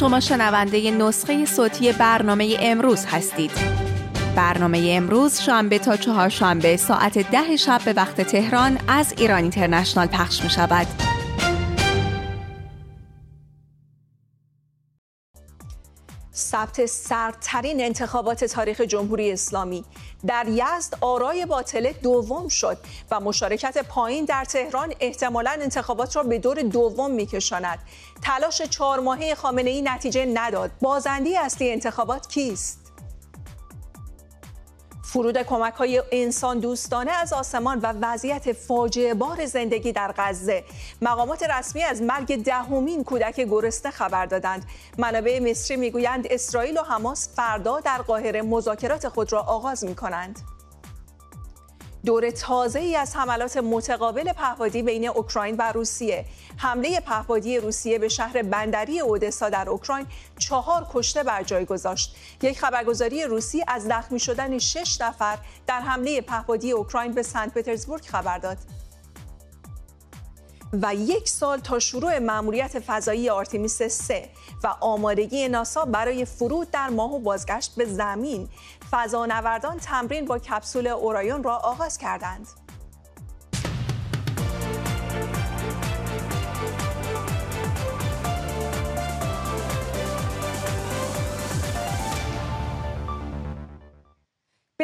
شما شنونده نسخه صوتی برنامه امروز هستید. برنامه امروز شنبه تا چهارشنبه ساعت ده شب به وقت تهران از ایران اینترنشنال پخش می شود ثبت سردترین انتخابات تاریخ جمهوری اسلامی. در یزد آرای باطله دوم شد و مشارکت پایین در تهران احتمالا انتخابات را به دور دوم میکشاند. تلاش چهار ماهه خامنه ای نتیجه نداد. بازنده اصلی انتخابات کیست؟ فرود کمک های انسان دوستانه از آسمان و وضعیت فاجعه بار زندگی در غزه مقامات رسمی از مرگ دهمین کودک گرسنه خبر دادند منابع مصری می‌گویند اسرائیل و حماس فردا در قاهره مذاکرات خود را آغاز می کنند. دور تازه ای از حملات متقابل پهپادی بین اوکراین و روسیه. حمله پهپادی روسیه به شهر بندری اودسا در اوکراین چهار کشته بر جای گذاشت. یک خبرگزاری روسی از زخمی شدن شش نفر در حمله پهپادی اوکراین به سنت پترزبورگ خبر داد. و یک سال تا شروع مأموریت فضایی آرتمیس 3 و آمادگی ناسا برای فرود در ماه و بازگشت به زمین فضانوردان تمرین با کپسول اورایون را آغاز کردند.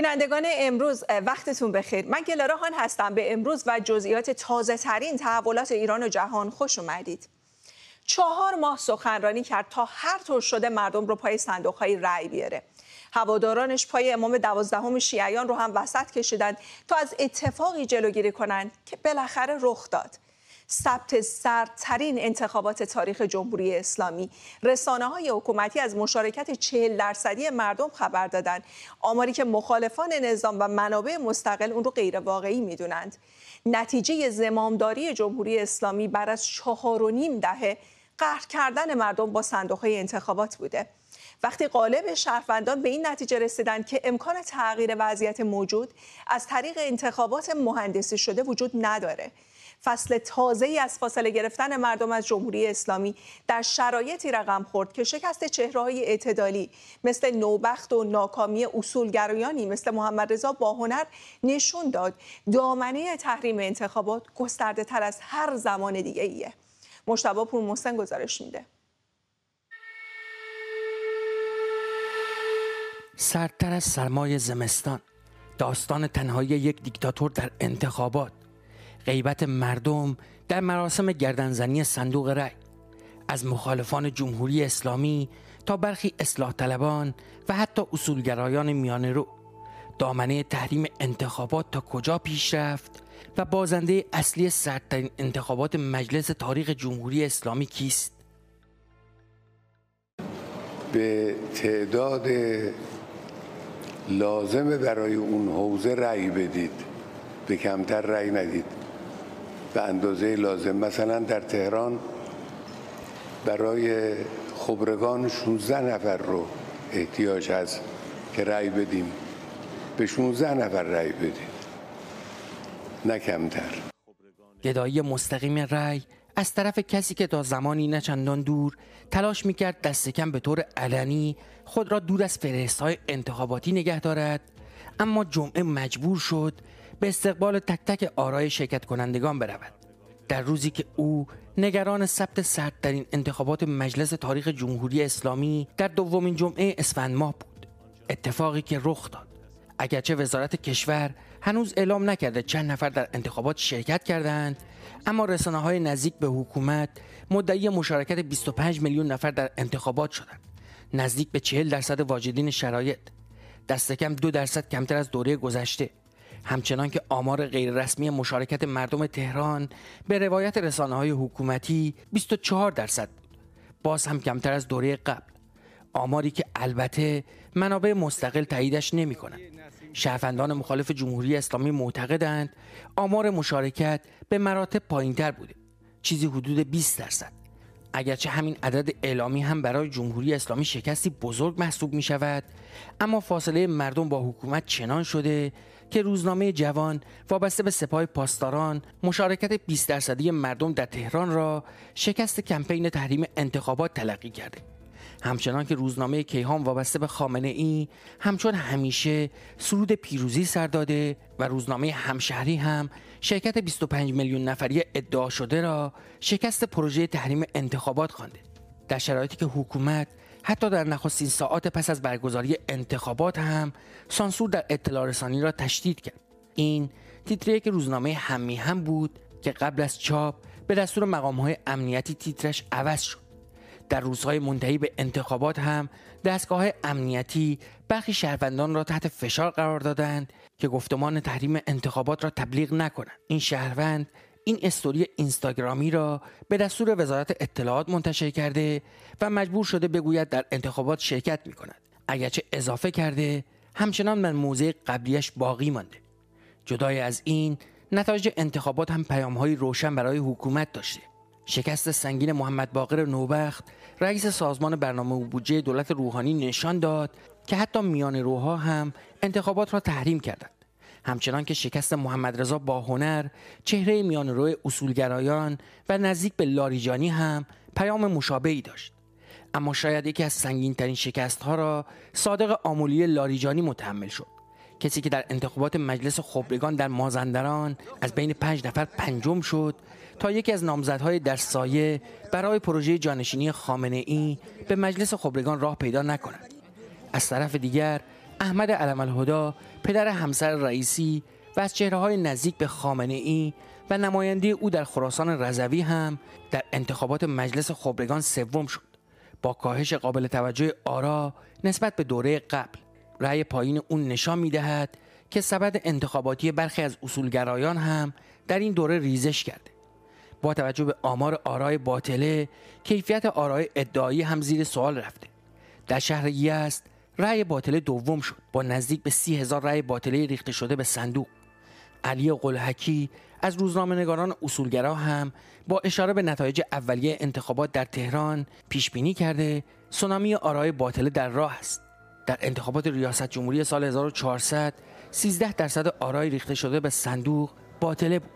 بینندگان امروز وقتتون بخیر. من گلاره خان هستم. به امروز و جزئیات تازه ترین تحولات ایران و جهان خوش اومدید. چهار ماه سخنرانی کرد تا هر طور شده مردم رو پای صندوق های رأی بیاره. هوادارانش پای امام دوازدهم شیعیان رو هم وسط کشیدند تا از اتفاقی جلوگیری کنند که بالاخره رخ داد. ثبت سردترین انتخابات تاریخ جمهوری اسلامی. رسانه های حکومتی از مشارکت 40 درصدی مردم خبر دادند. آماری که مخالفان نظام و منابع مستقل اون رو غیر واقعی می‌دونند. نتیجه زمامداری جمهوری اسلامی بر از چهار و نیم دهه قهر کردن مردم با صندوق های انتخابات بوده. وقتی قالب شهروندان به این نتیجه رسیدند که امکان تغییر وضعیت موجود از طریق انتخابات مهندسی شده وجود نداره. فصل تازه ای از فاصله گرفتن مردم از جمهوری اسلامی در شرایطی رقم خورد که شکست چهره های اعتدالی مثل نوبخت و ناکامی اصولگرایانی مثل محمد رضا باهنر نشون داد. دامنه تحریم انتخابات گسترده تر از هر زمان دیگه ایه مشتبه پور محسن گزارش میده. سردتر از سرمای زمستان داستان تنهایی یک دیکتاتور در انتخابات. غیبت مردم در مراسم گردنزنی صندوق رأی. از مخالفان جمهوری اسلامی تا برخی اصلاح طلبان و حتی اصولگرایان میانه رو. دامنه تحریم انتخابات تا کجا پیش رفت و بازنده اصلی سردترین انتخابات مجلس تاریخ جمهوری اسلامی کیست؟ به تعداد لازمه برای اون حوزه رأی بدید. به کمتر رأی ندید. به اندازه لازم. مثلا در تهران برای خبرگان 16 نفر رو احتیاج هست که رأی بدیم. به 16 نفر رأی بدید نه کمتر. گدایی مستقیم رأی از طرف کسی که تا زمانی نچندان دور تلاش می‌کرد دست کم به طور علنی خود را دور از فرست های انتخاباتی نگه دارد. اما جمعه مجبور شد به استقبال تک تک آرای شرکت کنندگان برود. در روزی که او نگران ثبت سردترین انتخابات مجلس تاریخ جمهوری اسلامی در دومین جمعه اسفند ماه بود. اتفاقی که رخ داد. اگرچه وزارت کشور هنوز اعلام نکرده چند نفر در انتخابات شرکت کردند اما رسانه های نزدیک به حکومت مدعی مشارکت 25 میلیون نفر در انتخابات شدند. نزدیک به 40 درصد واجدین شرایط. دست کم دو درصد کمتر از دوره گذشته. همچنان که آمار غیررسمی مشارکت مردم تهران به روایت رسانه های حکومتی 24 درصد. بود باز هم کمتر از دوره قبل. آماری که البته منابع مستقل تاییدش نمی کنند شهروندان مخالف جمهوری اسلامی معتقدند آمار مشارکت به مراتب پایینتر بوده. چیزی حدود 20 درصد. اگرچه همین عدد اعلامی هم برای جمهوری اسلامی شکستی بزرگ محسوب می شود اما فاصله مردم با حکومت چنان شده که روزنامه جوان وابسته به سپاه پاسداران مشارکت 20 درصدی مردم در تهران را شکست کمپین تحریم انتخابات تلقی کرده. همچنان که روزنامه کیهان وابسته به خامنه ای همچون همیشه سرود پیروزی سر داده و روزنامه همشهری هم شرکت 25 میلیون نفری ادعا شده را شکست پروژه تحریم انتخابات خوانده. در شرایطی که حکومت حتی در نخستین ساعات پس از برگزاری انتخابات هم سانسور در اطلاع رسانی را تشدید کرد. این تیتری که روزنامه همی هم بود که قبل از چاپ به دستور مقام های امنیتی تیترش عوض شد. در روزهای منتهی به انتخابات هم دستگاه امنیتی برخی شهروندان را تحت فشار قرار دادند که گفتمان تحریم انتخابات را تبلیغ نکنند. این شهروند این استوری اینستاگرامی را به دستور وزارت اطلاعات منتشر کرده و مجبور شده بگوید در انتخابات شرکت می کند اگرچه اضافه کرده همچنان من موضع قبلیش باقی مانده. جدای از این نتایج انتخابات هم پیامهایی روشن برای حکومت داشته. شکست سنگین محمد باقر نوبخت رئیس سازمان برنامه و بودجه دولت روحانی نشان داد که حتی میان روها هم انتخابات را تحریم کردند. همچنان که شکست محمد رضا با هنر چهره میان روی اصولگرایان و نزدیک به لاریجانی هم پیام مشابهی داشت. اما شاید یکی از سنگین ترین شکست ها را صادق آمولی لاریجانی متحمل شد. کسی که در انتخابات مجلس خبرگان در مازندران از بین پنج نفر پنجم شد تا یکی از نامزدهای در سایه برای پروژه جانشینی خامنه ای به مجلس خبرگان راه پیدا نکند. از طرف دیگر احمد علم الهدا پدر همسر رئیسی و از چهره های نزدیک به خامنه ای و نماینده او در خراسان رضوی هم در انتخابات مجلس خبرگان سوم شد. با کاهش قابل توجه آرا نسبت به دوره قبل رأی پایین اون نشان می دهد که سبد انتخاباتی برخی از اصولگرایان هم در این دوره ریزش کرده. با توجه به آمار آرای باطله کیفیت آرای ادعایی هم زیر سوال رفته. در شهر یزد رأی باطله دوم شد. با نزدیک به سی هزار رأی باطله ریخته شده به صندوق. علی قلحکی از روزنامه نگاران اصولگرا هم با اشاره به نتایج اولیه انتخابات در تهران پیش بینی کرده سونامی آرای باطله در راه است. در انتخابات ریاست جمهوری سال 1400 13 درصد آرای ریخته شده به صندوق باطله بود.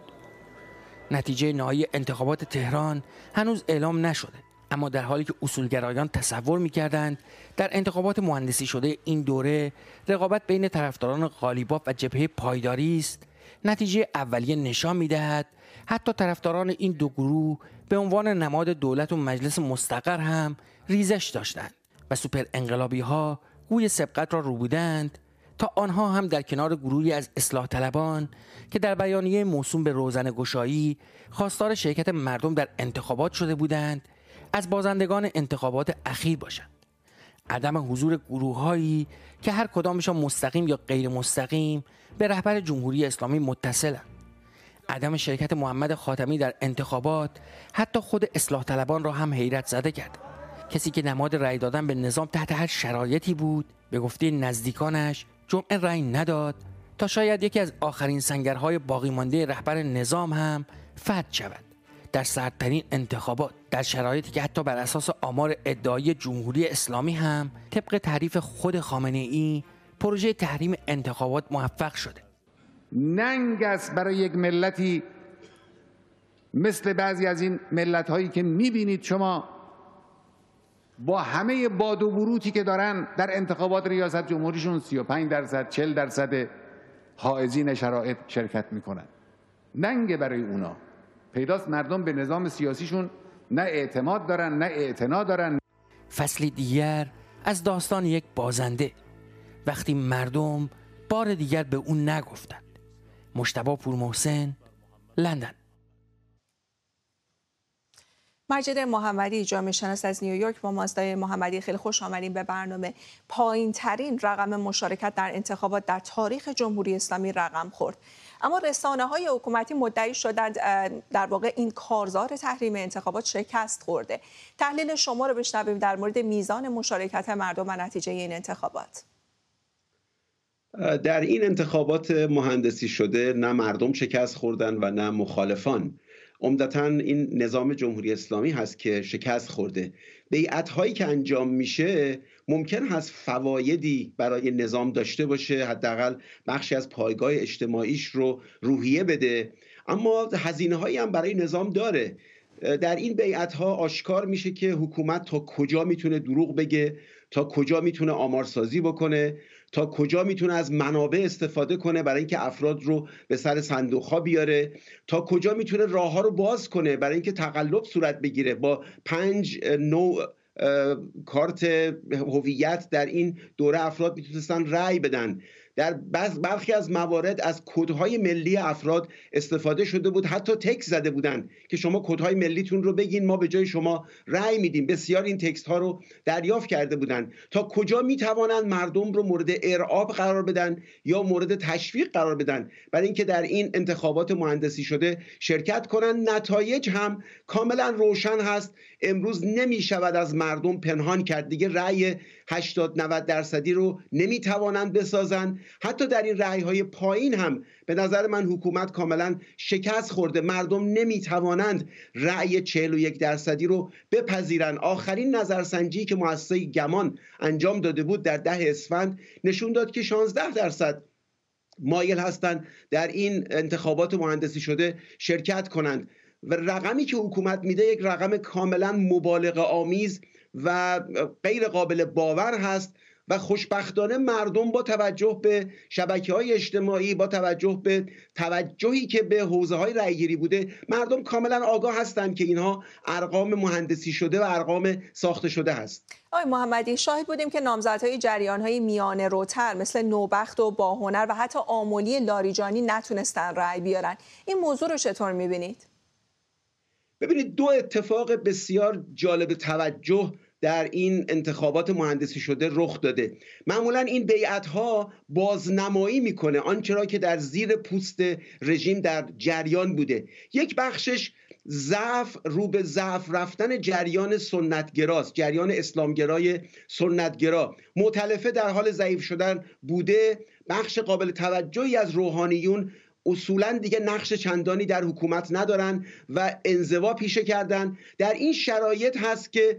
نتیجه نهایی انتخابات تهران هنوز اعلام نشده اما در حالی که اصولگرایان تصور می‌کردند در انتخابات مهندسی شده این دوره رقابت بین طرفداران غالیباف و جبهه پایداری است. نتیجه اولیه نشان می‌دهد حتی طرفداران این دو گروه به عنوان نماد دولت و مجلس مستقر هم ریزش داشتند و سوپر انقلابی ها گوی سبقت را رو بودند تا آنها هم در کنار گروهی از اصلاح طلبان که در بیانیه موسوم به روزن گشایی خواستار شرکت مردم در انتخابات شده بودند از بازندگان انتخابات اخیر باشند. عدم حضور گروههایی که هر کدامشان مستقیم یا غیر مستقیم به رهبر جمهوری اسلامی متصلند عدم شرکت محمد خاتمی در انتخابات حتی خود اصلاح طلبان را هم حیرت زده کرد. کسی که نماد رأی دادن به نظام تحت هر شرایطی بود به گفته نزدیکانش جمعه رأی نداد تا شاید یکی از آخرین سنگرهای باقی مانده رهبر نظام هم فد شود. در سردترین انتخابات در شرایطی که حتی بر اساس آمار ادعای جمهوری اسلامی هم طبق تعریف خود خامنه ای پروژه تحریم انتخابات موفق شده. ننگ است برای یک ملتی مثل بعضی از این ملت هایی که می‌بینید شما با همه باد و بروتی که دارن در انتخابات ریاست جمهوریشون 35 درصد 40 درصد حائزین شرایط شرکت می‌کنن. ننگ برای اونا. پیداست مردم به نظام سیاسیشون نه اعتماد دارن نه اعتنا دارن. فصلی دیگر از داستان یک بازنده. وقتی مردم بار دیگر به اون نگفتند. مشتبا پور محسن لندن. مجید محمدی جامعه شناس از نیویورک با مازدای محمدی. خیلی خوش آمدیم به برنامه. پایین ترین رقم مشارکت در انتخابات در تاریخ جمهوری اسلامی رقم خورد. اما رسانه های حکومتی مدعی شدند در واقع این کارزار تحریم انتخابات شکست خورده. تحلیل شما رو بشنویم در مورد میزان مشارکت مردم و نتیجه این انتخابات. در این انتخابات مهندسی شده نه مردم شکست خوردن و نه مخالفان. عمدتا این نظام جمهوری اسلامی هست که شکست خورده. بیعت هایی که انجام میشه ممکن هست فوایدی برای نظام داشته باشه حداقل بخشی از پایگاه اجتماعیش رو روحیه بده. اما هزینه هایی هم برای نظام داره. در این بیعت ها آشکار میشه که حکومت تا کجا می‌تونه دروغ بگه تا کجا می‌تونه آمارسازی بکنه تا کجا می‌تونه از منابع استفاده کنه برای اینکه افراد رو به سر صندوق ها بیاره تا کجا می‌تونه راه ها رو باز کنه برای اینکه تقلب صورت بگیره. با پنج نوع کارت هویت در این دوره افراد می‌تونستن رأی بدن. در برخی از موارد از کدهای ملی افراد استفاده شده بود. حتی تکس زده بودن که شما کدهای ملیتون رو بگین ما به جای شما رأی میدیم. بسیار این تکست ها رو دریافت کرده بودن تا کجا می‌توانند مردم رو مورد ارعاب قرار بدن یا مورد تشویق قرار بدن؟ برای اینکه در این انتخابات مهندسی شده شرکت کنند نتایج هم کاملا روشن هست. امروز نمی شود از مردم پنهان کرد. دیگه رأی 80 90 درصدی رو نمی توانند بسازن حتی در این رأی های پایین هم به نظر من حکومت کاملا شکست خورده. مردم نمی توانند رأی 41 درصدی رو بپذیرن آخرین نظرسنجی که مؤسسه گمان انجام داده بود در ده اسفند نشون داد که 16 درصد مایل هستند در این انتخابات مهندسی شده شرکت کنند. و رقمی که حکومت میده یک رقم کاملا مبالغه آمیز و غیر قابل باور هست و خوشبختانه مردم با توجه به شبکه های اجتماعی با توجه به توجهی که به حوزه های رأیگیری بوده مردم کاملا آگاه هستند که اینها ارقام مهندسی شده و ارقام ساخته شده هست آقای محمدی شاهد بودیم که نامزدهای جریان های میانه روتر مثل نوبخت و باهنر و حتی آمولی لاریجانی نتونستن رأی بیارن این موضوع رو چطور می‌بینید؟ ببینید دو اتفاق بسیار جالب توجه در این انتخابات مهندسی شده رخ داده. معمولا این بیعت ها بازنمایی می‌کنه آنچه را که در زیر پوست رژیم در جریان بوده. یک بخشش ضعف رو به ضعف رفتن جریان سنتگراست جریان اسلامگرای سنتگرا. متلفه در حال ضعیف شدن بوده. بخش قابل توجهی از روحانیون اصولا دیگه نقش چندانی در حکومت ندارن و انزوا پیشه کردن. در این شرایط هست که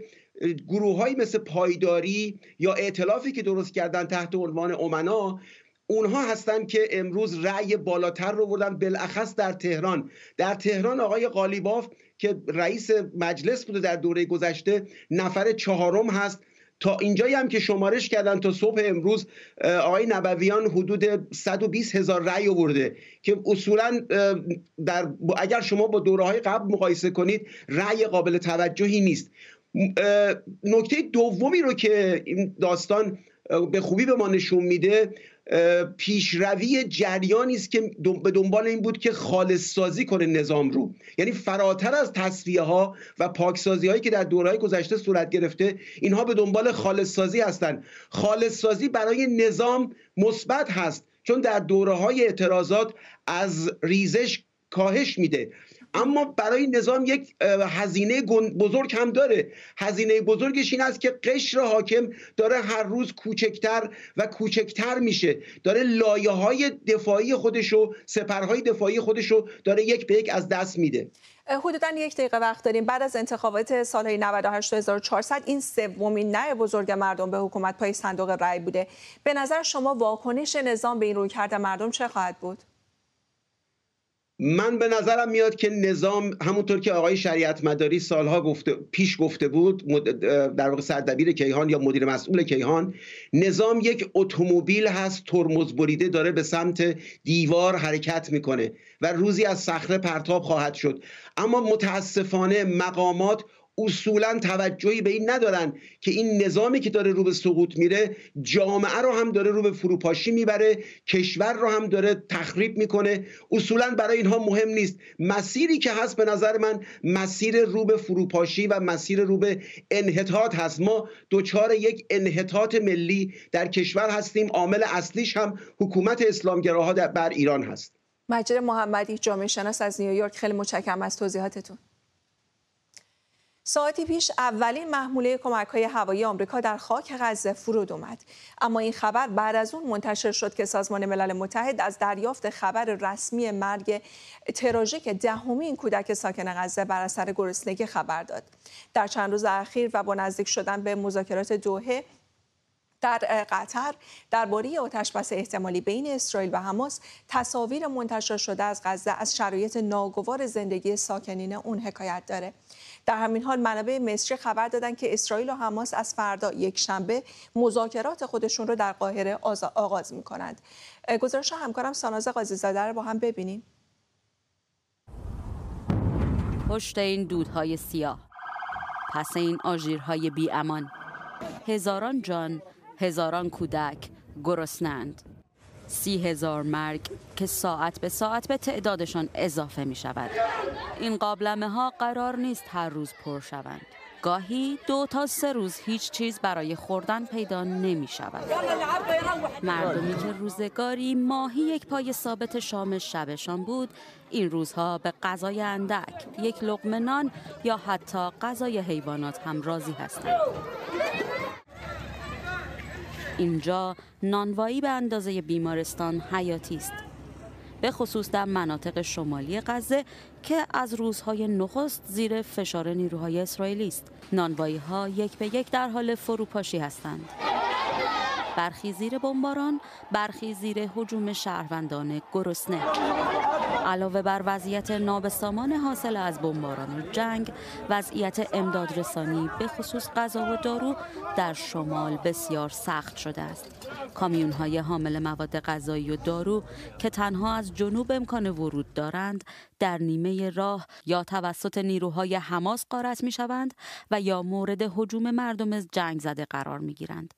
گروه مثل پایداری یا ائتلافی که درست کردن تحت عنوان امنا اونها هستند که امروز رأی بالاتر رو بردن بالاخص در تهران. در تهران آقای قالیباف که رئیس مجلس بوده در دوره گذشته نفر چهارم هست. تا اینجایی هم که شمارش کردن تا صبح امروز آقای نبویان حدود 120 هزار رأی آورده که اصولا در اگر شما با دوره های قبل مقایسه کنید رأی قابل توجهی نیست. نکته دومی رو که این داستان به خوبی به ما نشون میده پیشروی جریانی است که به دنبال این بود که خالص سازی کنه نظام رو. یعنی فراتر از تصفیه ها و پاکسازی هایی که در دورهای گذشته صورت گرفته اینها به دنبال خالص سازی هستند خالص سازی برای نظام مثبت هست چون در دوره های اعتراضات از ریزش کاهش میده. اما برای نظام یک هزینه بزرگ هم داره. هزینه بزرگش این است که قشر حاکم داره هر روز کوچکتر و کوچکتر میشه. داره لایه های دفاعی خودشو سپرهای دفاعی خودشو داره یک به یک از دست میده. حدودا یک دقیقه وقت داریم. بعد از انتخابات سالهای 98 1400 این سومین نه بزرگ مردم به حکومت پای صندوق رأی بوده. به نظر شما واکنش نظام به این روی کرده مردم چه خواهد بود؟ من به نظرم میاد که نظام همونطور که آقای شریعت مداری سالها گفته پیش گفته بود در واقع سردبیر کیهان یا مدیر مسئول کیهان نظام یک اتومبیل هست ترمز بریده داره به سمت دیوار حرکت می‌کنه و روزی از صخره پرتاب خواهد شد. اما متاسفانه مقامات اصولا توجهی به این ندارن که این نظامی که داره رو به سقوط میره جامعه رو هم داره رو به فروپاشی می‌بره کشور رو هم داره تخریب می‌کنه. اصولا برای اینها مهم نیست. مسیری که هست به نظر من مسیر رو به فروپاشی و مسیر رو به انحطاط هست. ما دچار یک انحطاط ملی در کشور هستیم. عامل اصلیش هم حکومت اسلامگراها بر ایران هست. مجد محمدی جامعه شناس از نیویورک. خیلی متشکرم از توضیحاتتون. ساعتی پیش اولین محموله کمک های هوایی آمریکا در خاک غزه فرود اومد. اما این خبر بعد از اون منتشر شد که سازمان ملل متحد از دریافت خبر رسمی مرگ تراژیک دهمین کودک ساکن غزه بر اثر گرسنگی خبر داد. در چند روز اخیر و با نزدیک شدن به مذاکرات دوحه در قطر درباره آتشبس احتمالی بین اسرائیل و حماس تصاویر منتشر شده از غزه از شرایط ناگوار زندگی ساکنین اون حکایت داره. در همین حال منابع مصری خبر دادن که اسرائیل و حماس از فردا یک شنبه مذاکرات خودشون رو در قاهره آغاز می کنند گزارش همکارم ساناز قاضی زاده رو با هم ببینیم. پشت این دودهای سیاه پس این آژیرهای بی امان هزاران جان هزاران کودک گرسنند. سی هزار مرگ که ساعت به ساعت به تعدادشان اضافه می شود. این قابلمه ها قرار نیست هر روز پر شوند. گاهی دو تا سه روز هیچ چیز برای خوردن پیدا نمی شود. مردمی که روزگاری ماهی یک پای ثابت شام شبشان بود این روزها به غذای اندک یک لقمه نان یا حتی غذای حیوانات هم راضی هستند. اینجا نانوایی به اندازه بیمارستان حیاتی است. به خصوص در مناطق شمالی غزه که از روزهای نخست زیر فشار نیروهای اسرائیلی است. نانوایی ها یک به یک در حال فروپاشی هستند. برخی زیر بمباران برخی زیر حجوم شهروندان گرسنه. علاوه بر وضعیت نابسامان حاصل از بمباران جنگ وضعیت امدادرسانی به خصوص غذا و دارو در شمال بسیار سخت شده است کامیون های حامل مواد غذایی و دارو که تنها از جنوب امکان ورود دارند در نیمه راه یا توسط نیروهای حماس قارت می شوند و یا مورد حجوم مردم جنگ زده قرار می گیرند.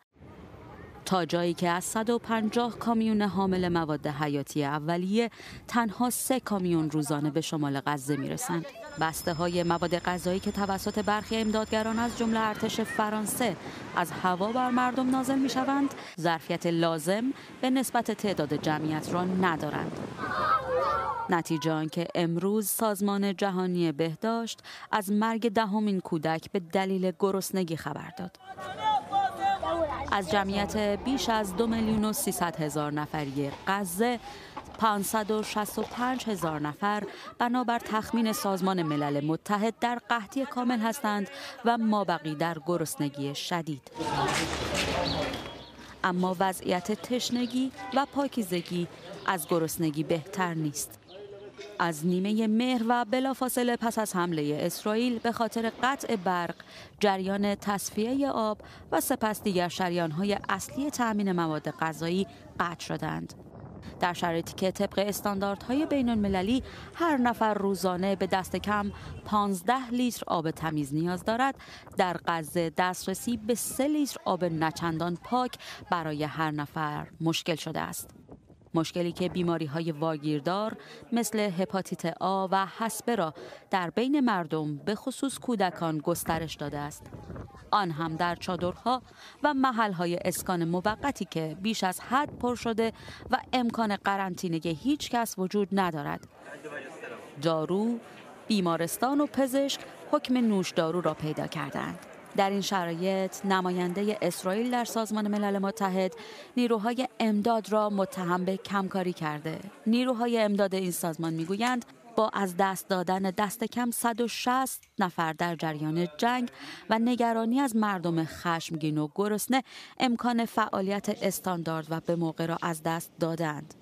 تا جایی که از 150 کامیون حامل مواد حیاتی اولیه تنها سه کامیون روزانه به شمال غزه می‌رسند. بسته های مواد غذایی که توسط برخی امدادگران از جمله ارتش فرانسه از هوا بر مردم نازل می شوند، ظرفیت لازم به نسبت تعداد جمعیت را ندارند. نتیجه آنکه امروز سازمان جهانی بهداشت از مرگ دهمین کودک به دلیل گرسنگی خبر داد. از جمعیت بیش از دو میلیون و سیصد هزار نفری غزه 565 هزار نفر بنابر تخمین سازمان ملل متحد در قحطی کامل هستند و مابقی در گرسنگی شدید. اما وضعیت تشنگی و پاکیزگی از گرسنگی بهتر نیست. از نیمه مهر و بلافاصله پس از حمله اسرائیل به خاطر قطع برق، جریان تصفیه آب و سپس دیگر شریانهای اصلی تأمین مواد غذایی قطع شدند. در شرایطی که طبق استانداردهای بین المللی هر نفر روزانه به دست کم 15 لیتر آب تمیز نیاز دارد در غزه دسترسی به 3 لیتر آب نچندان پاک برای هر نفر مشکل شده است مشکلی که بیماری های واگیردار مثل هپاتیت آ و حسبه را در بین مردم به خصوص کودکان گسترش داده است. آن هم در چادرها و محلهای اسکان موقتی که بیش از حد پر شده و امکان قرنطینه هیچ کس وجود ندارد. دارو، بیمارستان و پزشک حکم نوشدارو را پیدا کردند. در این شرایط نماینده اسرائیل در سازمان ملل متحد نیروهای امداد را متهم به کمکاری کرده. نیروهای امداد این سازمان می‌گویند با از دست دادن دست کم 160 نفر در جریان جنگ و نگرانی از مردم خشمگین و گرسنه امکان فعالیت استاندارد و به موقع را از دست دادند.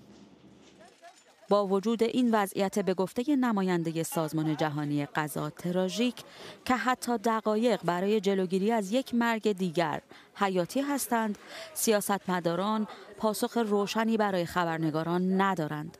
با وجود این وضعیت به گفته نماینده سازمان جهانی غذا تراژیک که حتی دقایق برای جلوگیری از یک مرگ دیگر حیاتی هستند سیاستمداران پاسخ روشنی برای خبرنگاران ندارند.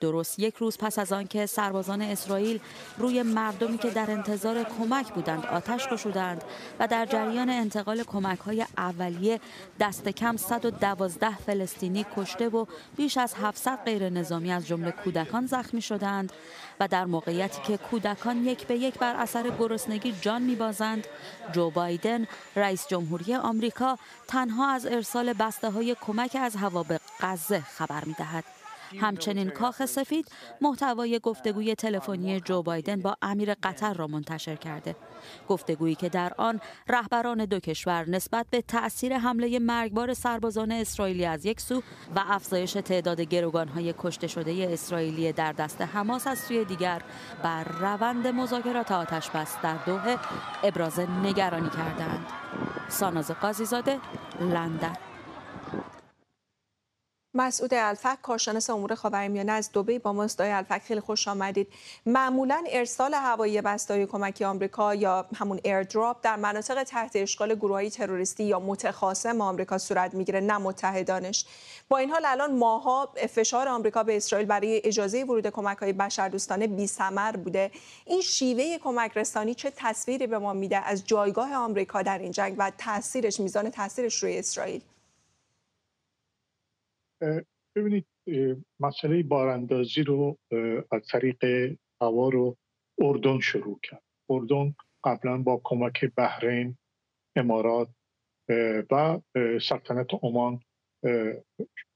درست یک روز پس از آنکه سربازان اسرائیل روی مردمی که در انتظار کمک بودند آتش گشودند و در جریان انتقال کمک های اولیه دست کم 112 فلسطینی کشته و بیش از 700 غیر نظامی از جمله کودکان زخمی شدند و در موقعیتی که کودکان یک به یک بر اثر گرسنگی جان میبازند جو بایدن رئیس جمهوری آمریکا تنها از ارسال بسته های کمک از هوا به غزه خبر می‌دهد. همچنین کاخ سفید محتوای گفتگوی تلفنی جو بایدن با امیر قطر را منتشر کرده. گفتگویی که در آن رهبران دو کشور نسبت به تأثیر حمله مرگبار سربازان اسرائیلی از یک سو و افزایش تعداد گروگانهای کشته شده اسرائیلی در دست حماس از سوی دیگر بر روند مذاکرات آتش بس در دوحه ابراز نگرانی کردند. ساناز قاضیزاده لندن. مسعود الفک کارشناس امور خاورمیانه از دبی با ماست الفک. خیلی خوش آمدید. معمولا ارسال هوایی بستای کمکی آمریکا یا همون ایردراپ در مناطق تحت اشغال گروههای تروریستی یا متخاصم آمریکا صورت می‌گیره نه متحدانش. با این حال الان ماها فشار آمریکا به اسرائیل برای اجازه ورود کمک های بشردوستانه بی بوده. این شیوه کمک رسانی چه تصویری به ما میده از جایگاه آمریکا در این جنگ و تاثیرش میزان تاثیرش روی اسرائیل؟ ببینید مسئله باراندازی رو از طریق هوا رو اردن شروع کرد. اردن قبلا با کمک بحرین امارات و سلطنت عمان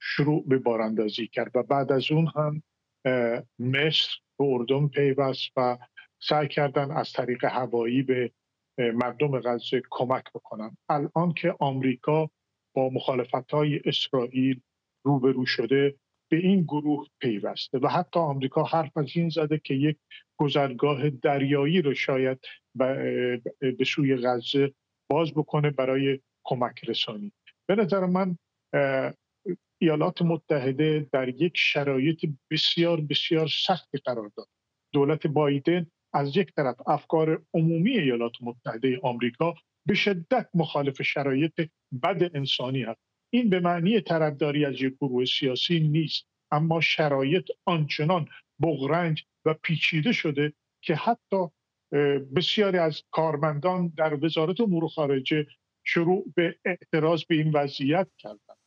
شروع به باراندازی کرد. و بعد از اون هم مصر به اردن پیوست و سعی کردن از طریق هوایی به مردم غزه کمک بکنن. الان که آمریکا با مخالفت های اسرائیل روبرو شده به این گروه پیوسته و حتی آمریکا حرف از این زده که یک گذرگاه دریایی رو شاید به سوی غزه باز بکنه برای کمک رسانی. به نظر من ایالات متحده در یک شرایط بسیار بسیار سختی قرار داد. دولت بایدن از یک طرف افکار عمومی ایالات متحده آمریکا به شدت مخالف شرایط بد انسانی هست. این به معنی طرفداری از یک گروه سیاسی نیست. اما شرایط آنچنان بغرنج و پیچیده شده که حتی بسیاری از کارمندان در وزارت امور خارجه شروع به اعتراض به این وضعیت کردند.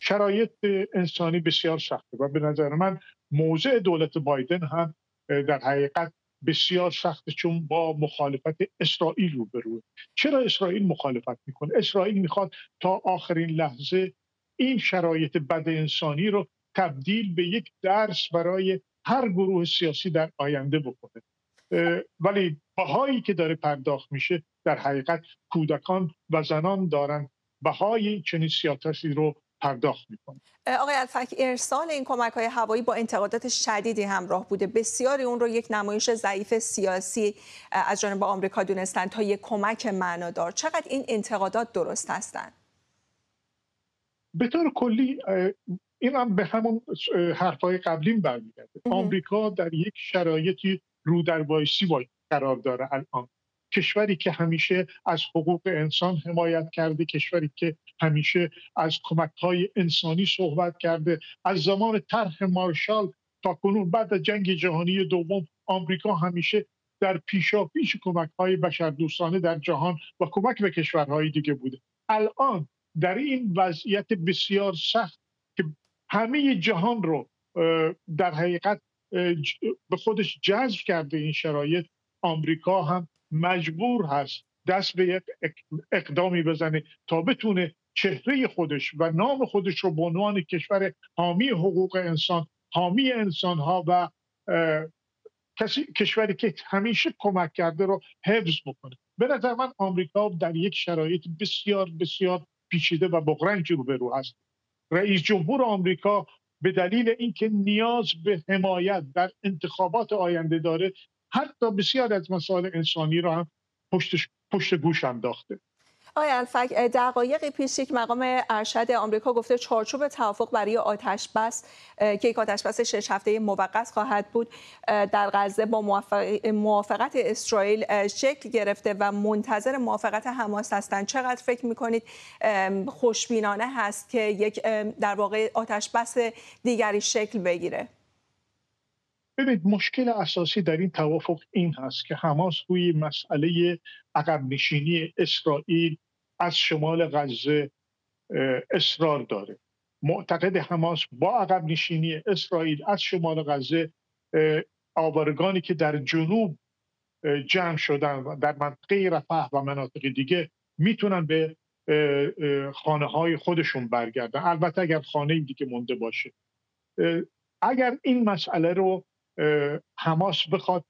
شرایط انسانی بسیار سخته و به نظر من موضع دولت بایدن هم در حقیقت بسیار سخته چون با مخالفت اسرائیل روبروه. چرا اسرائیل مخالفت می‌کنه؟ اسرائیل می‌خواد تا آخرین لحظه این شرایط بد انسانی رو تبدیل به یک درس برای هر گروه سیاسی در آینده بکنه. ولی بهایی که داره پرداخت میشه در حقیقت کودکان و زنان دارن بهای چنین سیاستی رو پرداخت می‌کنه. آقای الفک ارسال این کمک های هوایی با انتقادات شدیدی همراه بوده. بسیاری اون رو یک نمایش ضعیف سیاسی از جانب آمریکا دونستند تا یک کمک معنادار. چقدر این انتقادات درست هستند به طور کلی این هم به همون حرفای قبلیم برمیگرده. آمریکا در یک شرایطی رو در وایسی قرار داره الان. کشوری که همیشه از حقوق انسان حمایت کرده کشوری که همیشه از کمک های انسانی صحبت کرده. از زمان طرح مارشال تا کنون بعد از جنگ جهانی دوم آمریکا همیشه در پیشا پیش کمک های بشردوستانه در جهان و کمک به کشورهای دیگه بوده. الان در این وضعیت بسیار سخت که همه جهان رو در حقیقت به خودش جذب کرده این شرایط آمریکا هم مجبور هست دست به یک اقدامی بزنه تا بتونه چهره خودش و نام خودش رو به عنوان کشور حامی حقوق انسان حامی انسان ها و کسی کشوری که همیشه کمک کرده رو حفظ بکنه. به نظر من آمریکا در یک شرایط بسیار بسیار پیچیده و بغرنج روبرو هست. رئیس جمهور آمریکا به دلیل اینکه نیاز به حمایت در انتخابات آینده داره حتی بسیار از مسائل انسانی را هم پشت, پشت گوش انداخته. آقای الفک دقایقی پیش یک مقام ارشد آمریکا گفته چارچوب توافق برای آتش بس که یک آتش بس شش هفته موقت خواهد بود در غزه با موافقت اسرائیل شکل گرفته و منتظر موافقت حماس هستند. چقدر فکر می‌کنید خوشبینانه هست که یک در واقع آتش بس دیگری شکل بگیره؟ ببینید مشکل اساسی در این توافق این هست که حماس روی مسئله عقب نشینی اسرائیل از شمال غزه اصرار داره. معتقد حماس با عقب نشینی اسرائیل از شمال غزه آوارگانی که در جنوب جمع شدن و در منطقه رفح و مناطق دیگه می‌تونن به خانه های خودشون برگردن. البته اگر خانه دیگه مونده باشه. اگر این مسئله رو حماس بخواد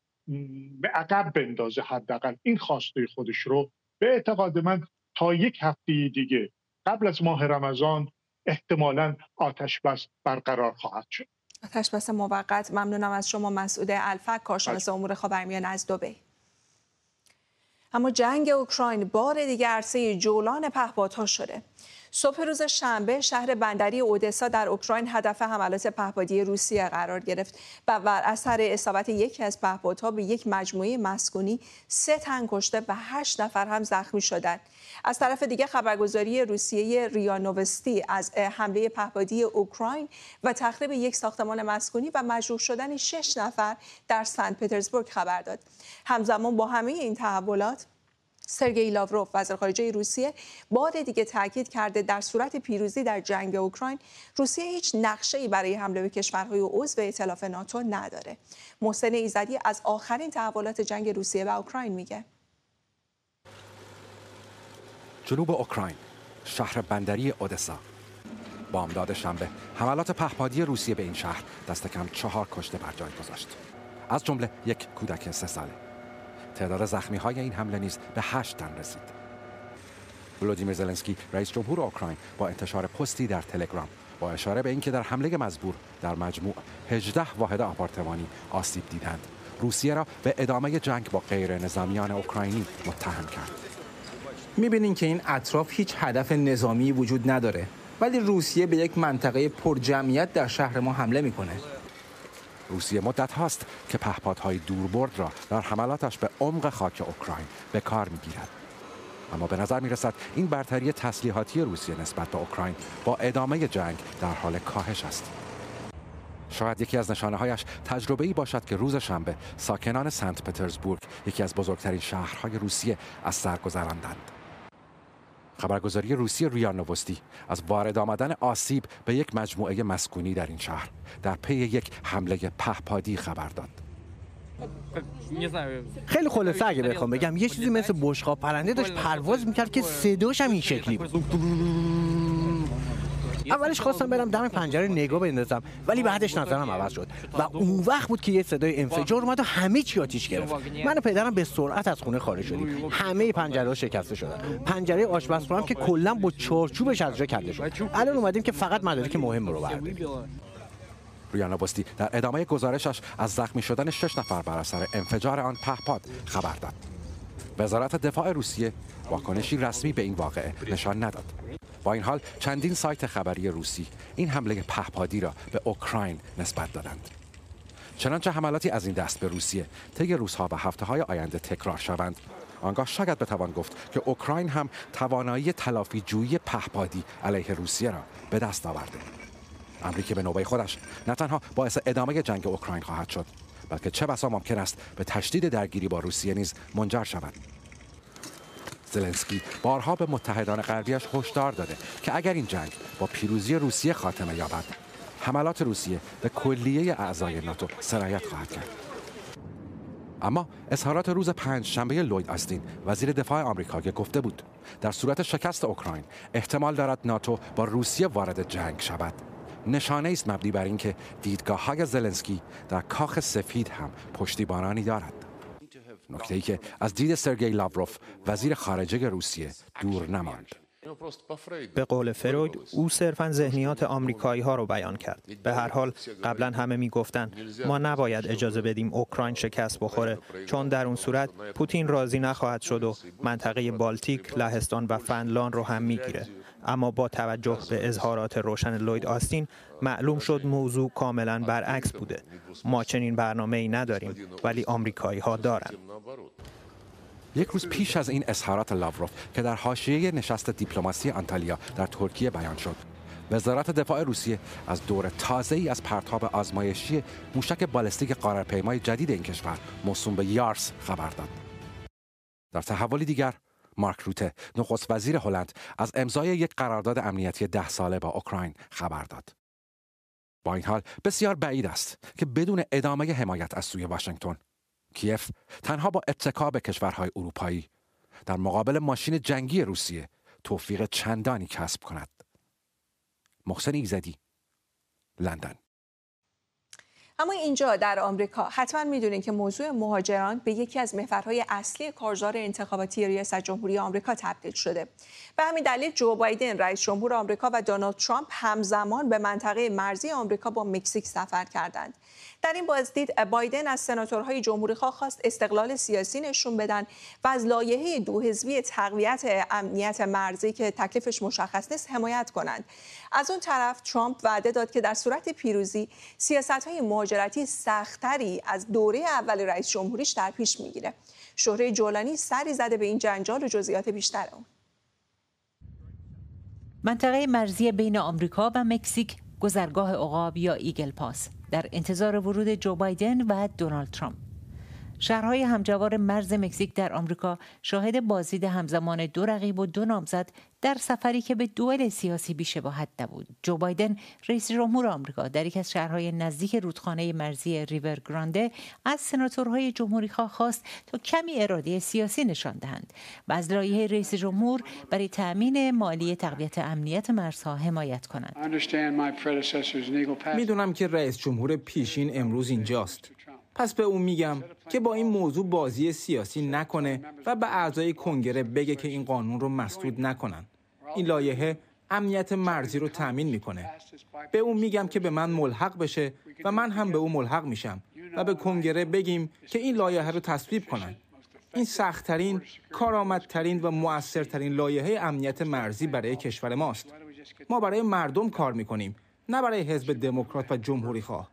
به عقب بندازه حداقل این خواسته خودش رو. به اعتقاد من تا یک هفته دیگه قبل از ماه رمضان احتمالا آتش بس برقرار خواهد شد. آتش بس موقت. ممنونم از شما مسعود الفک کارشناس امور خاورمیانه از دبی. اما جنگ اوکراین بار دیگر عرصه جولان پهپادها شده. صبح روز شنبه شهر بندری اودسا در اوکراین هدف حملات پهپادی روسیه قرار گرفت و بر اثر اصابت یکی از پهپادها به یک مجموعه مسکونی سه تن کشته و هشت نفر هم زخمی شدند. از طرف دیگه خبرگزاری روسیه ریانووستی از حمله پهپادی اوکراین و تخریب یک ساختمان مسکونی و مجروح شدن شش نفر در سنت پترزبورگ خبر داد. همزمان با همه این تحولات سرگئی لاوروف وزیر خارجه روسیه بار دیگه تاکید کرده در صورت پیروزی در جنگ اوکراین روسیه هیچ نقشه برای حمله به کشورهای عضو ائتلاف ناتو نداره. محسن ایزدی از آخرین تحولات جنگ روسیه و اوکراین میگه. جنوب اوکراین شهر بندری اودسا. بامداد شنبه حملات پهپادی روسیه به این شهر دست کم چهار کشته بر جای گذاشت. از جمله یک کودک سه ساله. تعداد زخمی های این حمله نیز به هشت تن رسید. ولودیمیر زلنسکی رئیس جمهور اوکراین با انتشار پستی در تلگرام با اشاره به اینکه در حمله مزبور در مجموع 18 واحد آپارتمانی آسیب دیدند. روسیه را به ادامه جنگ با غیر نظامیان اوکراینی متهم کرد. می‌بینین که این اطراف هیچ هدف نظامی وجود نداره ولی روسیه به یک منطقه پرجمعیت در شهر ما حمله می‌کنه. روسیه مدت هاست که پهپادهای دوربرد را در حملاتش به عمق خاک اوکراین به کار می‌گیرد. اما به نظر می رسد این برتری تسلیحاتی روسیه نسبت به اوکراین با ادامه جنگ در حال کاهش است. شاید یکی از نشانه هایش تجربه ای باشد که روز شنبه ساکنان سنت پترزبورگ یکی از بزرگترین شهرهای روسیه از سر گذراندند. خبرگزاری روسی ریا نوستی از وارد آمدن آسیب به یک مجموعه مسکونی در این شهر در پی یک حمله پهپادی خبر داد. خیلی خلاصه اگه بخوام بگم یه چیزی مثل بشقاب پرنده داشت پرواز می‌کرد که صداش هم این شکلی بود اولش خواستم برم دم پنجره نگاه بندازم ولی بعدش نظرم عوض شد. و اون وقت بود که یه صدای انفجار اومد و همه چی آتیش گرفت. من و پدرم به سرعت از خونه خارج شدیم. همه پنجره ها شکسته شدن. پنجره آشپزخونه هم که کلا با چارچوبش از جا کنده شد. الان اومدیم که فقط مدارک مهم رو برداریم. ریانا بستی در ادامه گزارشش از زخمی شدن شش نفر بر اثر انفجار آن پهپاد خبر داد. وزارت دفاع روسیه واکنشی رسمی به این واقعه نشان نداد. با این حال چندین سایت خبری روسی این حمله پهپادی را به اوکراین نسبت دادند. چنانچه حملاتی از این دست به روسیه طی روزها و هفته های آینده تکرار شوند. آنگاه شاید بتوان گفت که اوکراین هم توانایی تلافی جویی پهپادی علیه روسیه را به دست آورده. امری که به نوبه خودش نه تنها باعث ادامه جنگ اوکراین خواهد شد بلکه چه بسا ممکن است به تشدید درگیری با روسیه نیز منجر شود. زلنسکی بارها به متحدان غربیش هشدار داده که اگر این جنگ با پیروزی روسیه خاتمه یابد حملات روسیه به کلیه اعضای ناتو سرایت خواهد کرد. اما اظهارات روز پنج شنبه لوید آستین وزیر دفاع آمریکا که گفته بود در صورت شکست اوکراین احتمال دارد ناتو با روسیه وارد جنگ شود. نشانه است مبنی بر اینکه دیدگاه های زلنسکی در کاخ سفید هم پشتیبانانی دارد. نکته ای که از دید سرگئی لاوروف وزیر خارجه روسیه دور نماند. به قول فروید او صرفا ذهنیات آمریکایی ها رو بیان کرد. به هر حال قبلا همه می‌گفتن ما نباید اجازه بدیم اوکراین شکست بخوره چون در اون صورت پوتین راضی نخواهد شد و منطقه بالتیک لهستان و فنلان رو هم می‌گیره. اما با توجه به اظهارات روشن لوید آستین معلوم شد موضوع کاملا برعکس بوده. ما چنین برنامه ای نداریم ولی آمریکایی ها دارن. یک روز پیش از این اظهارات لاوروف که در حاشیه نشست دیپلماسی آنتالیا در ترکیه بیان شد. وزارت دفاع روسیه از دور تازه ای از پرتاب آزمایشی موشک بالستیک قارپیمای جدید این کشور موسوم به یارس خبر داد. در تحولی دیگر مارک روته نخست وزیر هلند از امضای یک قرارداد امنیتی ده ساله با اوکراین خبر داد. با این حال بسیار بعید است که بدون ادامه حمایت از سوی واشنگتن کیف تنها با اتکا به کشورهای اروپایی در مقابل ماشین جنگی روسیه توفیق چندانی کسب کند. محسن ایزدی لندن. اما اینجا در آمریکا حتما می‌دونید که موضوع مهاجران به یکی از محورهای اصلی کارزار انتخاباتی ریاست جمهوری آمریکا تبدیل شده. به همین دلیل جو بایدن رئیس جمهور آمریکا و دونالد ترامپ همزمان به منطقه مرزی آمریکا با مکزیک سفر کردند. در این بازدید بایدن از سناتورهای جمهوری خواه خواست استقلال سیاسی نشون بدن و از لایحه دو حزبی تقویت امنیت مرزی که تکلیفش مشخص نیست حمایت کنند. از اون طرف ترامپ وعده داد که در صورت پیروزی سیاست های مهاجرتی سختری از دوره اول رئیس جمهوریش در پیش می‌گیره. شهره جولانی سری زده به این جنجال و جزئیات بیشتر اون. منطقه مرزی بین آمریکا و مکزیک گذرگاه عقاب یا ایگل پاس. در انتظار ورود جو بایدن و دونالد ترامپ. شهرهای همجوار مرز مکزیک در آمریکا شاهد بازدید همزمان دو رقیب و دو نامزد در سفری که به دوئل سیاسی بیشباهت نبود. جو بایدن رئیس جمهور آمریکا در یک از شهرهای نزدیک رودخانه مرزی ریور گرانده از سناتورهای جمهوری خواه خواست تا کمی اراده سیاسی نشان دهند و از لایحه رئیس جمهور برای تأمین مالی تقویت امنیت مرزها حمایت کنند. می‌دونم که رئیس جمهور پیشین امروز اینجاست. پس به اون میگم که با این موضوع بازی سیاسی نکنه و به اعضای کنگره بگه که این قانون رو مسدود نکنن این لایحه امنیت مرزی رو تأمین می‌کنه به اون میگم که به من ملحق بشه و من هم به اون ملحق میشم و به کنگره بگیم که این لایحه رو تصویب کنن این سختترین، کارآمدترین و موثرترین لایحه امنیت مرزی برای کشور ماست. ما برای مردم کار می‌کنیم، نه برای حزب دموکرات و جمهوری خواه.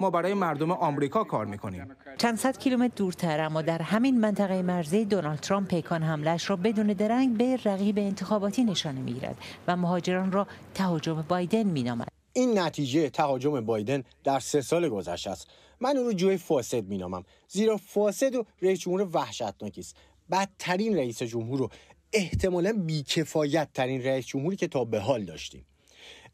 ما برای مردم آمریکا کار می‌کنیم. چند صد کیلومتر دورتر اما در همین منطقه مرزی دونالد ترامپ پیکان حملش را بدون درنگ به رقیب انتخاباتی نشانه می‌گیرد و مهاجران را تهاجم بایدن مینامد. این نتیجه تهاجم بایدن در سه سال گذشته است. من او رو جوی فاسد مینامم زیرا فاسد و رئیس جمهور وحشتناکی است. بدترین رئیس جمهور و احتمالا بیکفایت ترین رئیس جمهوری که تا به حال داشتیم.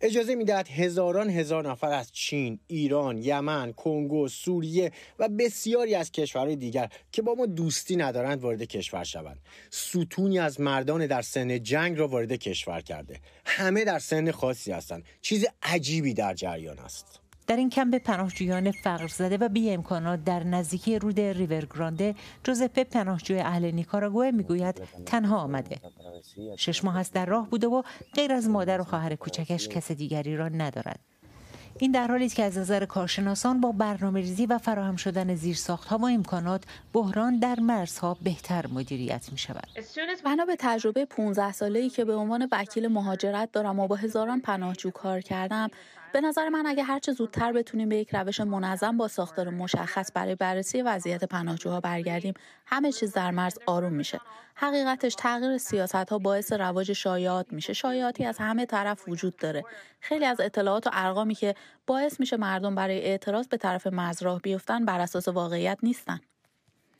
اجازه می‌دهد هزاران هزار نفر از چین، ایران، یمن، کنگو، سوریه و بسیاری از کشورهای دیگر که با ما دوستی ندارند وارد کشور شوند. ستونی از مردان در سن جنگ را وارد کشور کرده. همه در سن خاصی هستند. چیز عجیبی در جریان است. در این کمپ پناهجویان فقر زده و بی امکانات در نزدیکی رود ریور گرانده جوزپه پناهجوی اهل نیکاراگوه می‌گوید تنها آمده شش ماه است در راه بوده و غیر از مادر و خواهر کوچکش کس دیگری را ندارد این در حالی است که از نظر کارشناسان با برنامه ریزی و فراهم شدن زیرساخت ها و امکانات بحران در مرزها بهتر مدیریت می شود. بنا به تجربه 15 ساله ای که به عنوان وکیل مهاجرت دارم و با هزاران پناهجو کار کردم به نظر من اگه هرچه زودتر بتونیم به یک روش منظم با ساختار مشخص برای بررسی وضعیت پناهجوها برگردیم همه چیز در مرز آروم میشه. حقیقتش تغییر سیاست ها باعث رواج شایعات میشه. شایعاتی از همه طرف وجود داره. خیلی از اطلاعات و ارقامی که باعث میشه مردم برای اعتراض به طرف مرز راه بیفتن بر اساس واقعیت نیستن.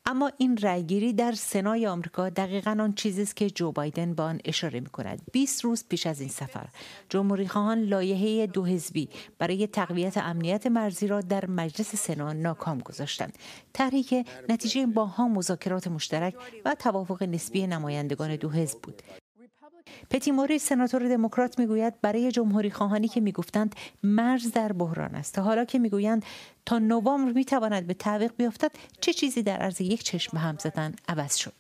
اما این رأیگیری در سنای آمریکا دقیقا آن چیزی است که جو بایدن با آن اشاره می کند 20 روز پیش از این سفر جمهوری خواهان لایحه دو حزبی برای تقویت امنیت مرزی را در مجلس سنا ناکام گذاشتند. طرحی که نتیجه با هم مذاکرات مشترک و توافق نسبی نمایندگان دو حزب بود. پتی موری سناتور دموکرات می‌گوید برای جمهوری خواهانی که می‌گفتند مرز در بحران است تا حالا که می‌گویند تا نوامبر می‌تواند به تعویق بیفتد چه چیزی در عرض یک چشم هم زدن عوض شد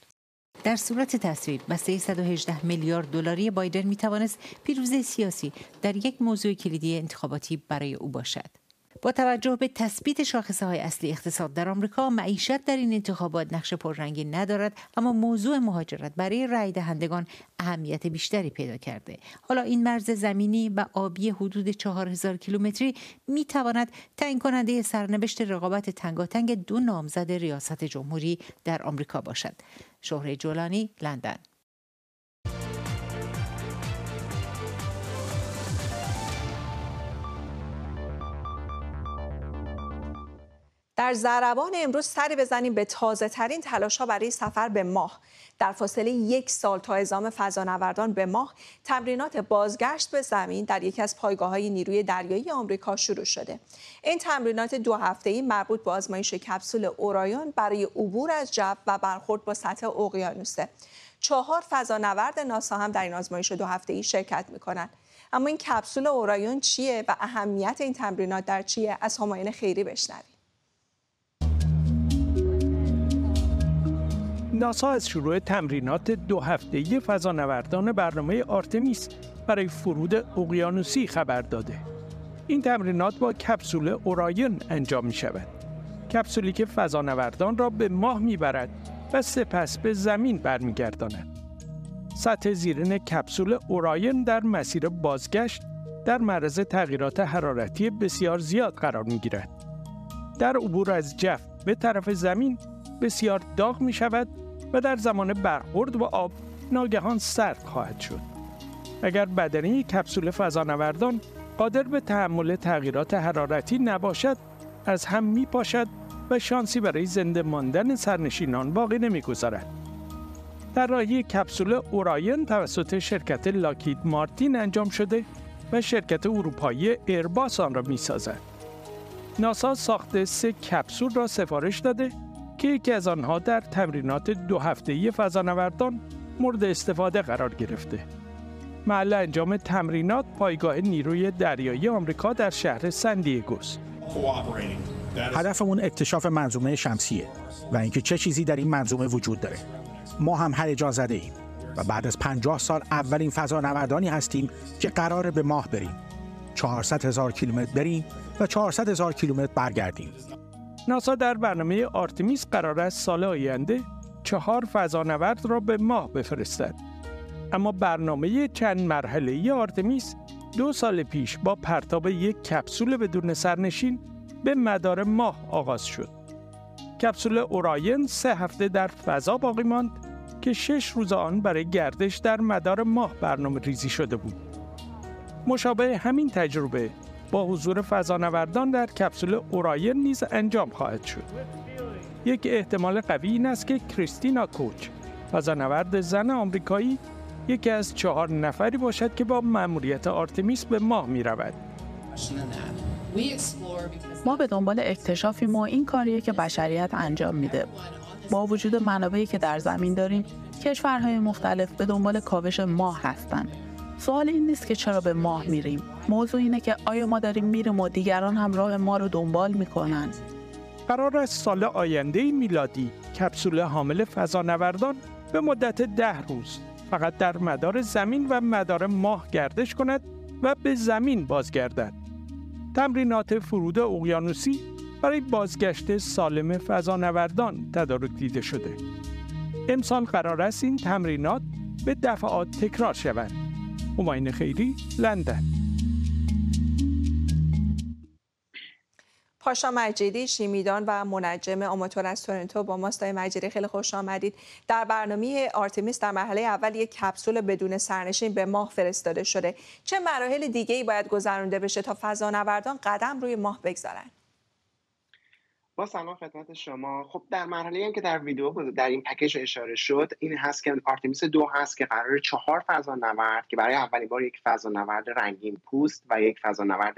در صورت تصویب بسته 118 میلیارد دلاری بایدن می توانست پیروزی سیاسی در یک موضوع کلیدی انتخاباتی برای او باشد. با توجه به تثبیت شاخصه های اصلی اقتصاد در آمریکا معیشت در این انتخابات نقش پررنگی ندارد اما موضوع مهاجرت برای رای دهندگان اهمیت بیشتری پیدا کرده. حالا این مرز زمینی و آبی حدود 4000 کیلومتری می تواند تعیین کننده سرنوشت رقابت تنگاتنگ دو نامزد ریاست جمهوری در آمریکا باشد. شهره جولانی لندن. در زربان امروز سری بزنیم به تازه ترین تلاش ها برای سفر به ماه. در فاصله یک سال تا ازام فضانوردان به ماه تمرینات بازگشت به زمین در یکی از پایگاه های نیروی دریایی آمریکا شروع شده. این تمرینات دو هفته ای مربوط به آزمایش کپسول اورایون برای عبور از جو و برخورد با سطح اقیانوسه. چهار فضانورد ناسا هم در این آزمایش دو هفته ای شرکت می‌کنند. اما این کپسول اورایون چیه و اهمیت این تمرینات در چیه؟ از هماین خیری بشنویم. ناسا از شروع تمرینات دو هفته‌ای فضانوردان برنامه آرتمیس برای فرود اقیانوسی خبر داده. این تمرینات با کپسول اوراین انجام می شود. کپسولی که فضانوردان را به ماه می‌برد و سپس به زمین برمیگرداند. سطح زیرین کپسول اوراین در مسیر بازگشت در معرض تغییرات حرارتی بسیار زیاد قرار می گیرد. در عبور از جف به طرف زمین بسیار داغ می شود و در زمان برخورد با آب ناگهان سرد خواهد شد. اگر بدنه کپسول فضانوردان قادر به تحمل تغییرات حرارتی نباشد از هم می پاشد و شانسی برای زنده ماندن سرنشینان باقی نمی‌گذارد. طراحی کپسول اوراین توسط شرکت لاکید مارتین انجام شده و شرکت اروپایی ایرباس آن را می سازد. ناسا ساخت سه کپسول را سفارش داده که یکی از آنها در تمرینات دو هفته‌ای فضانوردان مورد استفاده قرار گرفته. محل انجام تمرینات پایگاه نیروی دریایی آمریکا در شهر سندیگوست. هدفمون اکتشاف منظومه شمسیه و اینکه چه چیزی در این منظومه وجود داره. ما هم هیجان زده ایم و بعد از 50 سال اولین فضانوردانی هستیم که قراره به ماه بریم. 400 هزار کیلومتر بریم و 400 هزار کیلومتر برگردیم. ناسا در برنامه آرتمیس قرار است سال آینده چهار فضانورد را به ماه بفرستد. اما برنامه چند مرحله آرتمیس دو سال پیش با پرتاب یک کپسول بدون سرنشین به مدار ماه آغاز شد. کپسول اوراین سه هفته در فضا باقی ماند که شش روز آن برای گردش در مدار ماه برنامه ریزی شده بود. مشابه همین تجربه با حضور فضانوردان در کپسول اوراین نیز انجام خواهد شد. یک احتمال قوی این است که کریستینا کوچ فضانورد زن آمریکایی یکی از چهار نفری باشد که با مأموریت آرتمیس به ماه می رود. ما به دنبال اکتشافیم و این کاریه که بشریت انجام میده. با وجود منابعی که در زمین داریم، کشورهای مختلف به دنبال کاوش ماه هستند. سوال این نیست که چرا به ماه میریم. موضوع اینه که آیا ما داریم میریم و دیگران هم راه ما رو دنبال می‌کنن. قرار است سال آینده میلادی کپسول حامل فضانوردان به مدت ده روز فقط در مدار زمین و مدار ماه گردش کند و به زمین بازگردد. تمرینات فرود اقیانوسی برای بازگشت سالم فضانوردان تدارک دیده شده. امسال قرار است این تمرینات به دفعات تکرار شوند. هماین خیری، لندن پاشا مجیدی شیمیدان و منجم آماتور از تورنتو با ماست مجیدی خیلی خوش آمدید. در برنامه آرتمیس در مرحله اول یک کپسول بدون سرنشین به ماه فرستاده شده. چه مراحل دیگه ای باید گذرانده بشه تا فضانوردان قدم روی ماه بگذارن؟ با سلام خدمت شما. خب در مرحله هم که در ویدیو در این پکیج اشاره شد این هست که آرتمیس دو هست که قرار چهار فضانورد که برای اولین بار یک فضانورد رنگین پوست و یک فضانورد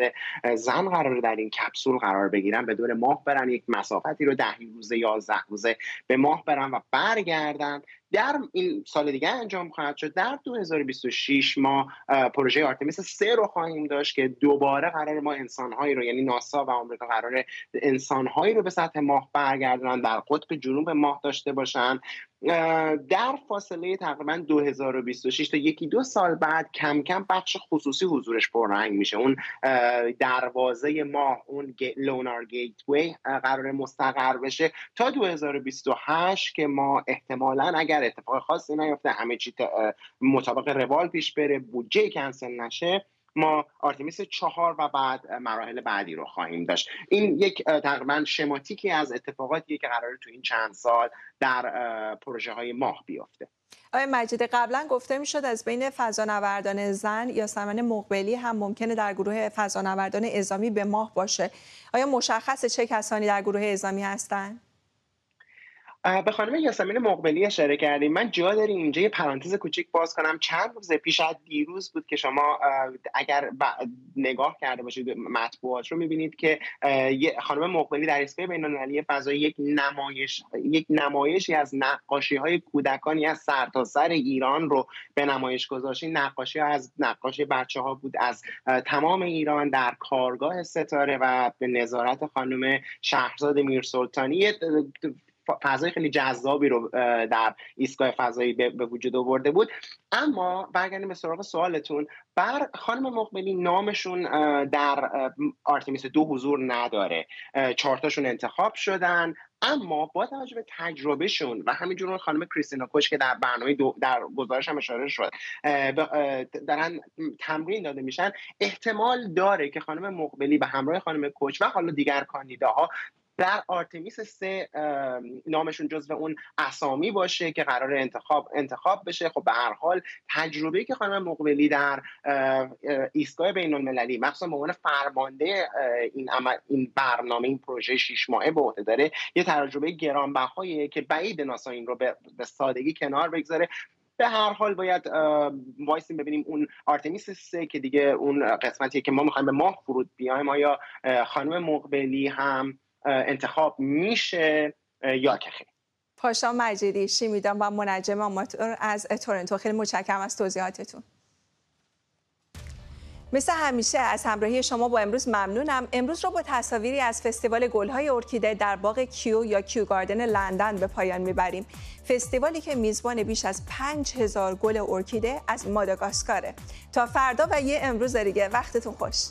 زن قرار در این کپسول قرار بگیرن. به دور ماه برن یک مسافتی رو ده روزه یازده روزه به ماه برن و برگردن. در این سال دیگه انجام خواهد شد. در 2026 ما پروژه آرتمیس سه رو خواهیم داشت که دوباره قرار ما انسانهایی رو یعنی ناسا و آمریکا قرار انسانهایی رو به سطح ماه برگردونن در قطب جنوب ماه داشته باشن. در فاصله تقریبا 2026 تا یکی دو سال بعد کم کم بخش خصوصی حضورش پررنگ میشه. اون دروازه ماه اون لونار گیتوی قرار مستقر بشه تا 2028 که ما احتمالا اگر اتفاق خاصی نیفته همه چی مطابق روال پیش بره بودجه کنسل نشه ما آرتمیس چهار و بعد مراحل بعدی رو خواهیم داشت. این یک تقریبا شماتیکی از اتفاقاتی که قراره تو این چند سال در پروژه های ماه بیفته. آقای مجید قبلا گفته می‌شد از بین فضانوردان زن یا سمن مقبلی هم ممکنه در گروه فضانوردان ازامی به ماه باشه. آیا مشخص چه کسانی در گروه ازامی هستند به خانم یاسمین مقبلی اشاره کردیم. من جا داریم اینجا یه پرانتز کوچیک باز کنم. چند روز پیش از دیروز بود که شما اگر نگاه کرده باشید مطبوعات رو می‌بینید که خانم مقبلی در ایستگاه بین‌المللی فضایی یک نمایش یک نمایشی از نقاشی های کودکانی از سرتاسر سر ایران رو به نمایش گذاشت. نقاشی از نقاشی بچه ها بود از تمام ایران در کارگاه ستاره و به نظارت خانم شهرزاد میرسلطانی. فضای خیلی جذابی رو در ایستگاه فضایی به وجود آورده بود. اما برگردیم به سراغ سوالتون. بر خانم مقبلی نامشون در آرتمیس دو حضور نداره. چهارتاشون انتخاب شدن. اما با توجه به تجربهشون و همینجور خانم کریستینا کوچ که در برنامه در گزارش هم اشاره شد دارن تمرین داده میشن احتمال داره که خانم مقبلی به همراه خانم کوچ و حالا دیگر کاندیداها در آرتمیس سه نامشون جزو اون اسامی باشه که قرار انتخاب انتخاب بشه. خب به هر حال تجربه که خانم مقبلی در ایستگاه بین المللی مخصوصا به عنوان فرمانده این این برنامه این پروژه شش ماهه به عهده داره یه تجربه گرانبهاییه که بعید ناسا این رو به سادگی کنار بگذاره. به هر حال باید وایسیم ببینیم اون آرتمیس سه که دیگه اون قسمتیه که ما می‌خوایم به ماه فرود بیایم. آیا خانم مقبلی هم انتخاب میشه یا که خیلی پاشا مجیدی شیمیدان و منجم آماتور از تورنتو. خیلی متشکرم از توضیحاتتون. مثل همیشه از همراهی شما با امروز ممنونم. امروز رو با تصاویری از فستیوال گلهای ارکیده در باغ کیو یا کیو گاردن لندن به پایان می‌بریم. فستیوالی که میزبان بیش از 5000 گل ارکیده از ماداگاسکاره. تا فردا و یه امروز دیگه وقتتون خوش.